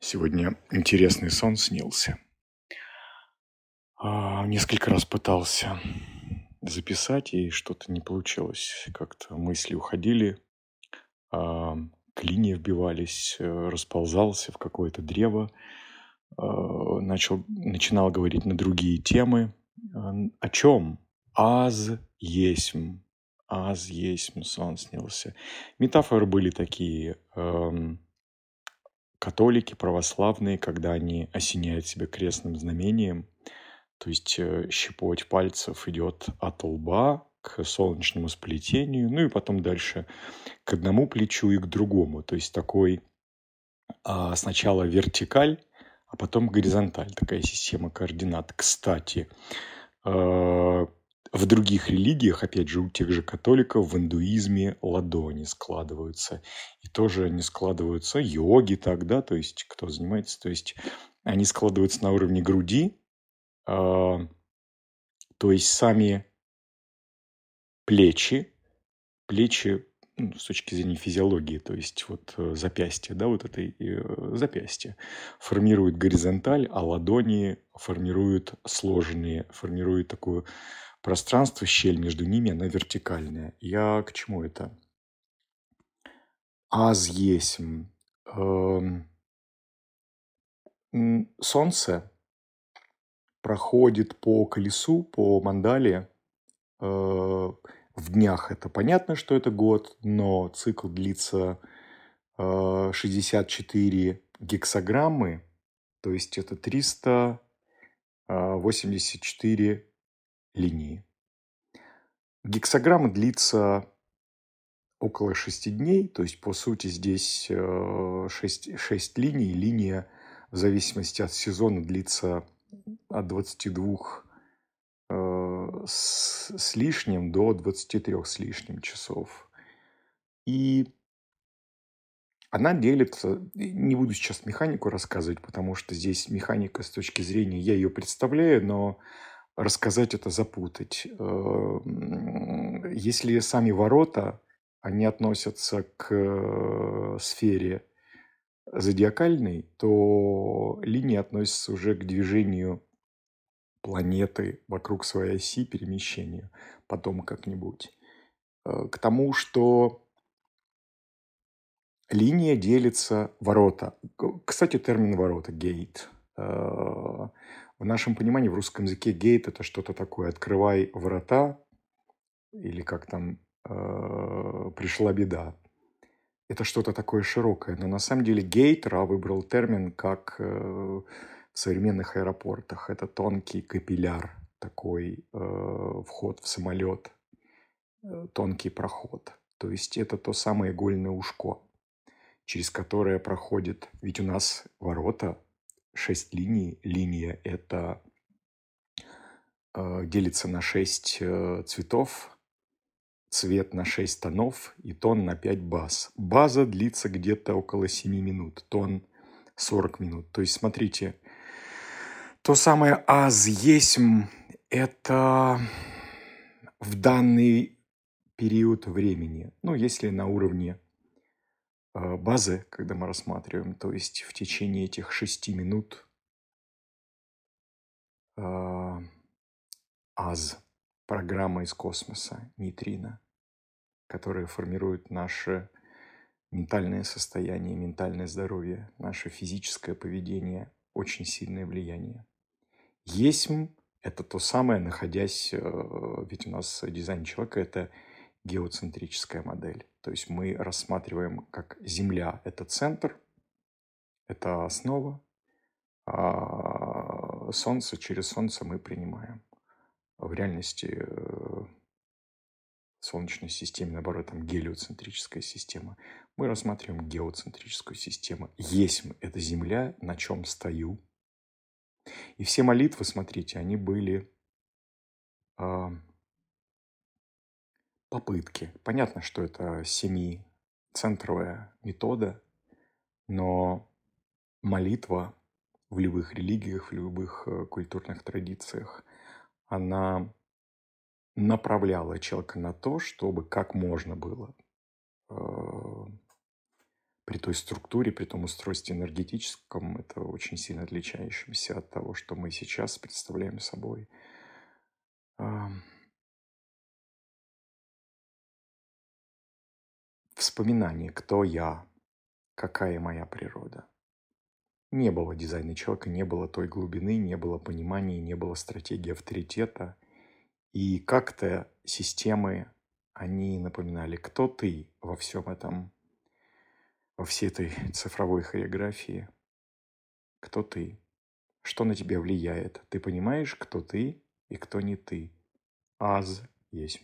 Сегодня интересный сон снился. А, несколько раз пытался записать, и что-то не получилось. Как-то мысли уходили, а, клинья вбивались, э, расползался в какое-то древо, а, начал, начинал говорить на другие темы. О чем? Аз есмь. Аз есмь сон снился. Метафоры были такие. Эм, католики, православные, когда они осеняют себя крестным знамением, то есть э, щепоть пальцев идет от лба к солнечному сплетению, ну и потом дальше к одному плечу и к другому. То есть такой а, сначала вертикаль, а потом горизонталь, такая система координат. Кстати, э, в других религиях, опять же, у тех же католиков, в индуизме ладони складываются. И тоже не складываются йоги тогда, то есть кто занимается, то есть они складываются на уровне груди, э, то есть сами плечи, плечи ну, с точки зрения физиологии, то есть вот э, запястье, да, вот это э, запястье формирует горизонталь, а ладони формируют сложенные, формируют такую пространство, щель между ними, она вертикальная. Я к чему это? Аз есмь. Эм, солнце проходит по колесу, по мандале. Э, в днях это понятно, что это год, но цикл длится 64 э, гексограммы, то есть это 384 линии. Гексограмма длится около 6 дней, то есть, по сути, здесь 6, э, 6 линий. Линия в зависимости от сезона длится от 22 э, с, с лишним до 23 с лишним часов. И она делится, не буду сейчас механику рассказывать, потому что здесь механика с точки зрения, я ее представляю, но рассказать это запутать. Эм, если сами ворота, они относятся к э, сфере зодиакальной, то линии относятся уже к движению планеты вокруг своей оси, перемещению потом как-нибудь. Э, к тому, что линия делится ворота. Кстати, термин ворота, гейт. В нашем понимании в русском языке гейт – это что-то такое «открывай врата» или как там э, «пришла беда». Это что-то такое широкое. Но на самом деле гейт Ра выбрал термин как э, в современных аэропортах. Это тонкий капилляр, такой э, вход в самолет, э, тонкий проход. То есть это то самое игольное ушко, через которое проходит... Ведь у нас ворота шесть линий. Линия – это э, делится на шесть э, цветов, цвет на 6 тонов и тон на 5 баз. База длится где-то около 7 минут, тон 40 минут. То есть, смотрите, то самое «аз есмь» – это в данный период времени. Ну, если на уровне базы, когда мы рассматриваем, то есть в течение этих шести минут э, АЗ, программа из космоса, нейтрино, которая формирует наше ментальное состояние, ментальное здоровье, наше физическое поведение, очень сильное влияние. Есмь – это то самое, находясь, э, ведь у нас дизайн человека – это геоцентрическая модель. То есть мы рассматриваем, как Земля – это центр, это основа, а Солнце через Солнце мы принимаем. В реальности э, в Солнечной системе, наоборот, там гелиоцентрическая система. Мы рассматриваем геоцентрическую систему. Есть это Земля, на чем стою. И все молитвы, смотрите, они были а, попытки. Понятно, что это семицентровая метода, но молитва в любых религиях, в любых э, культурных традициях, она направляла человека на то, чтобы как можно было э, при той структуре, при том устройстве энергетическом, это очень сильно отличающемся от того, что мы сейчас представляем собой. Вспоминание, кто я, какая моя природа. Не было дизайна человека, не было той глубины, не было понимания, не было стратегии авторитета. И как-то системы, они напоминали, кто ты во всем этом, во всей этой цифровой хореографии. Кто ты? Что на тебя влияет? Ты понимаешь, кто ты и кто не ты? Аз есть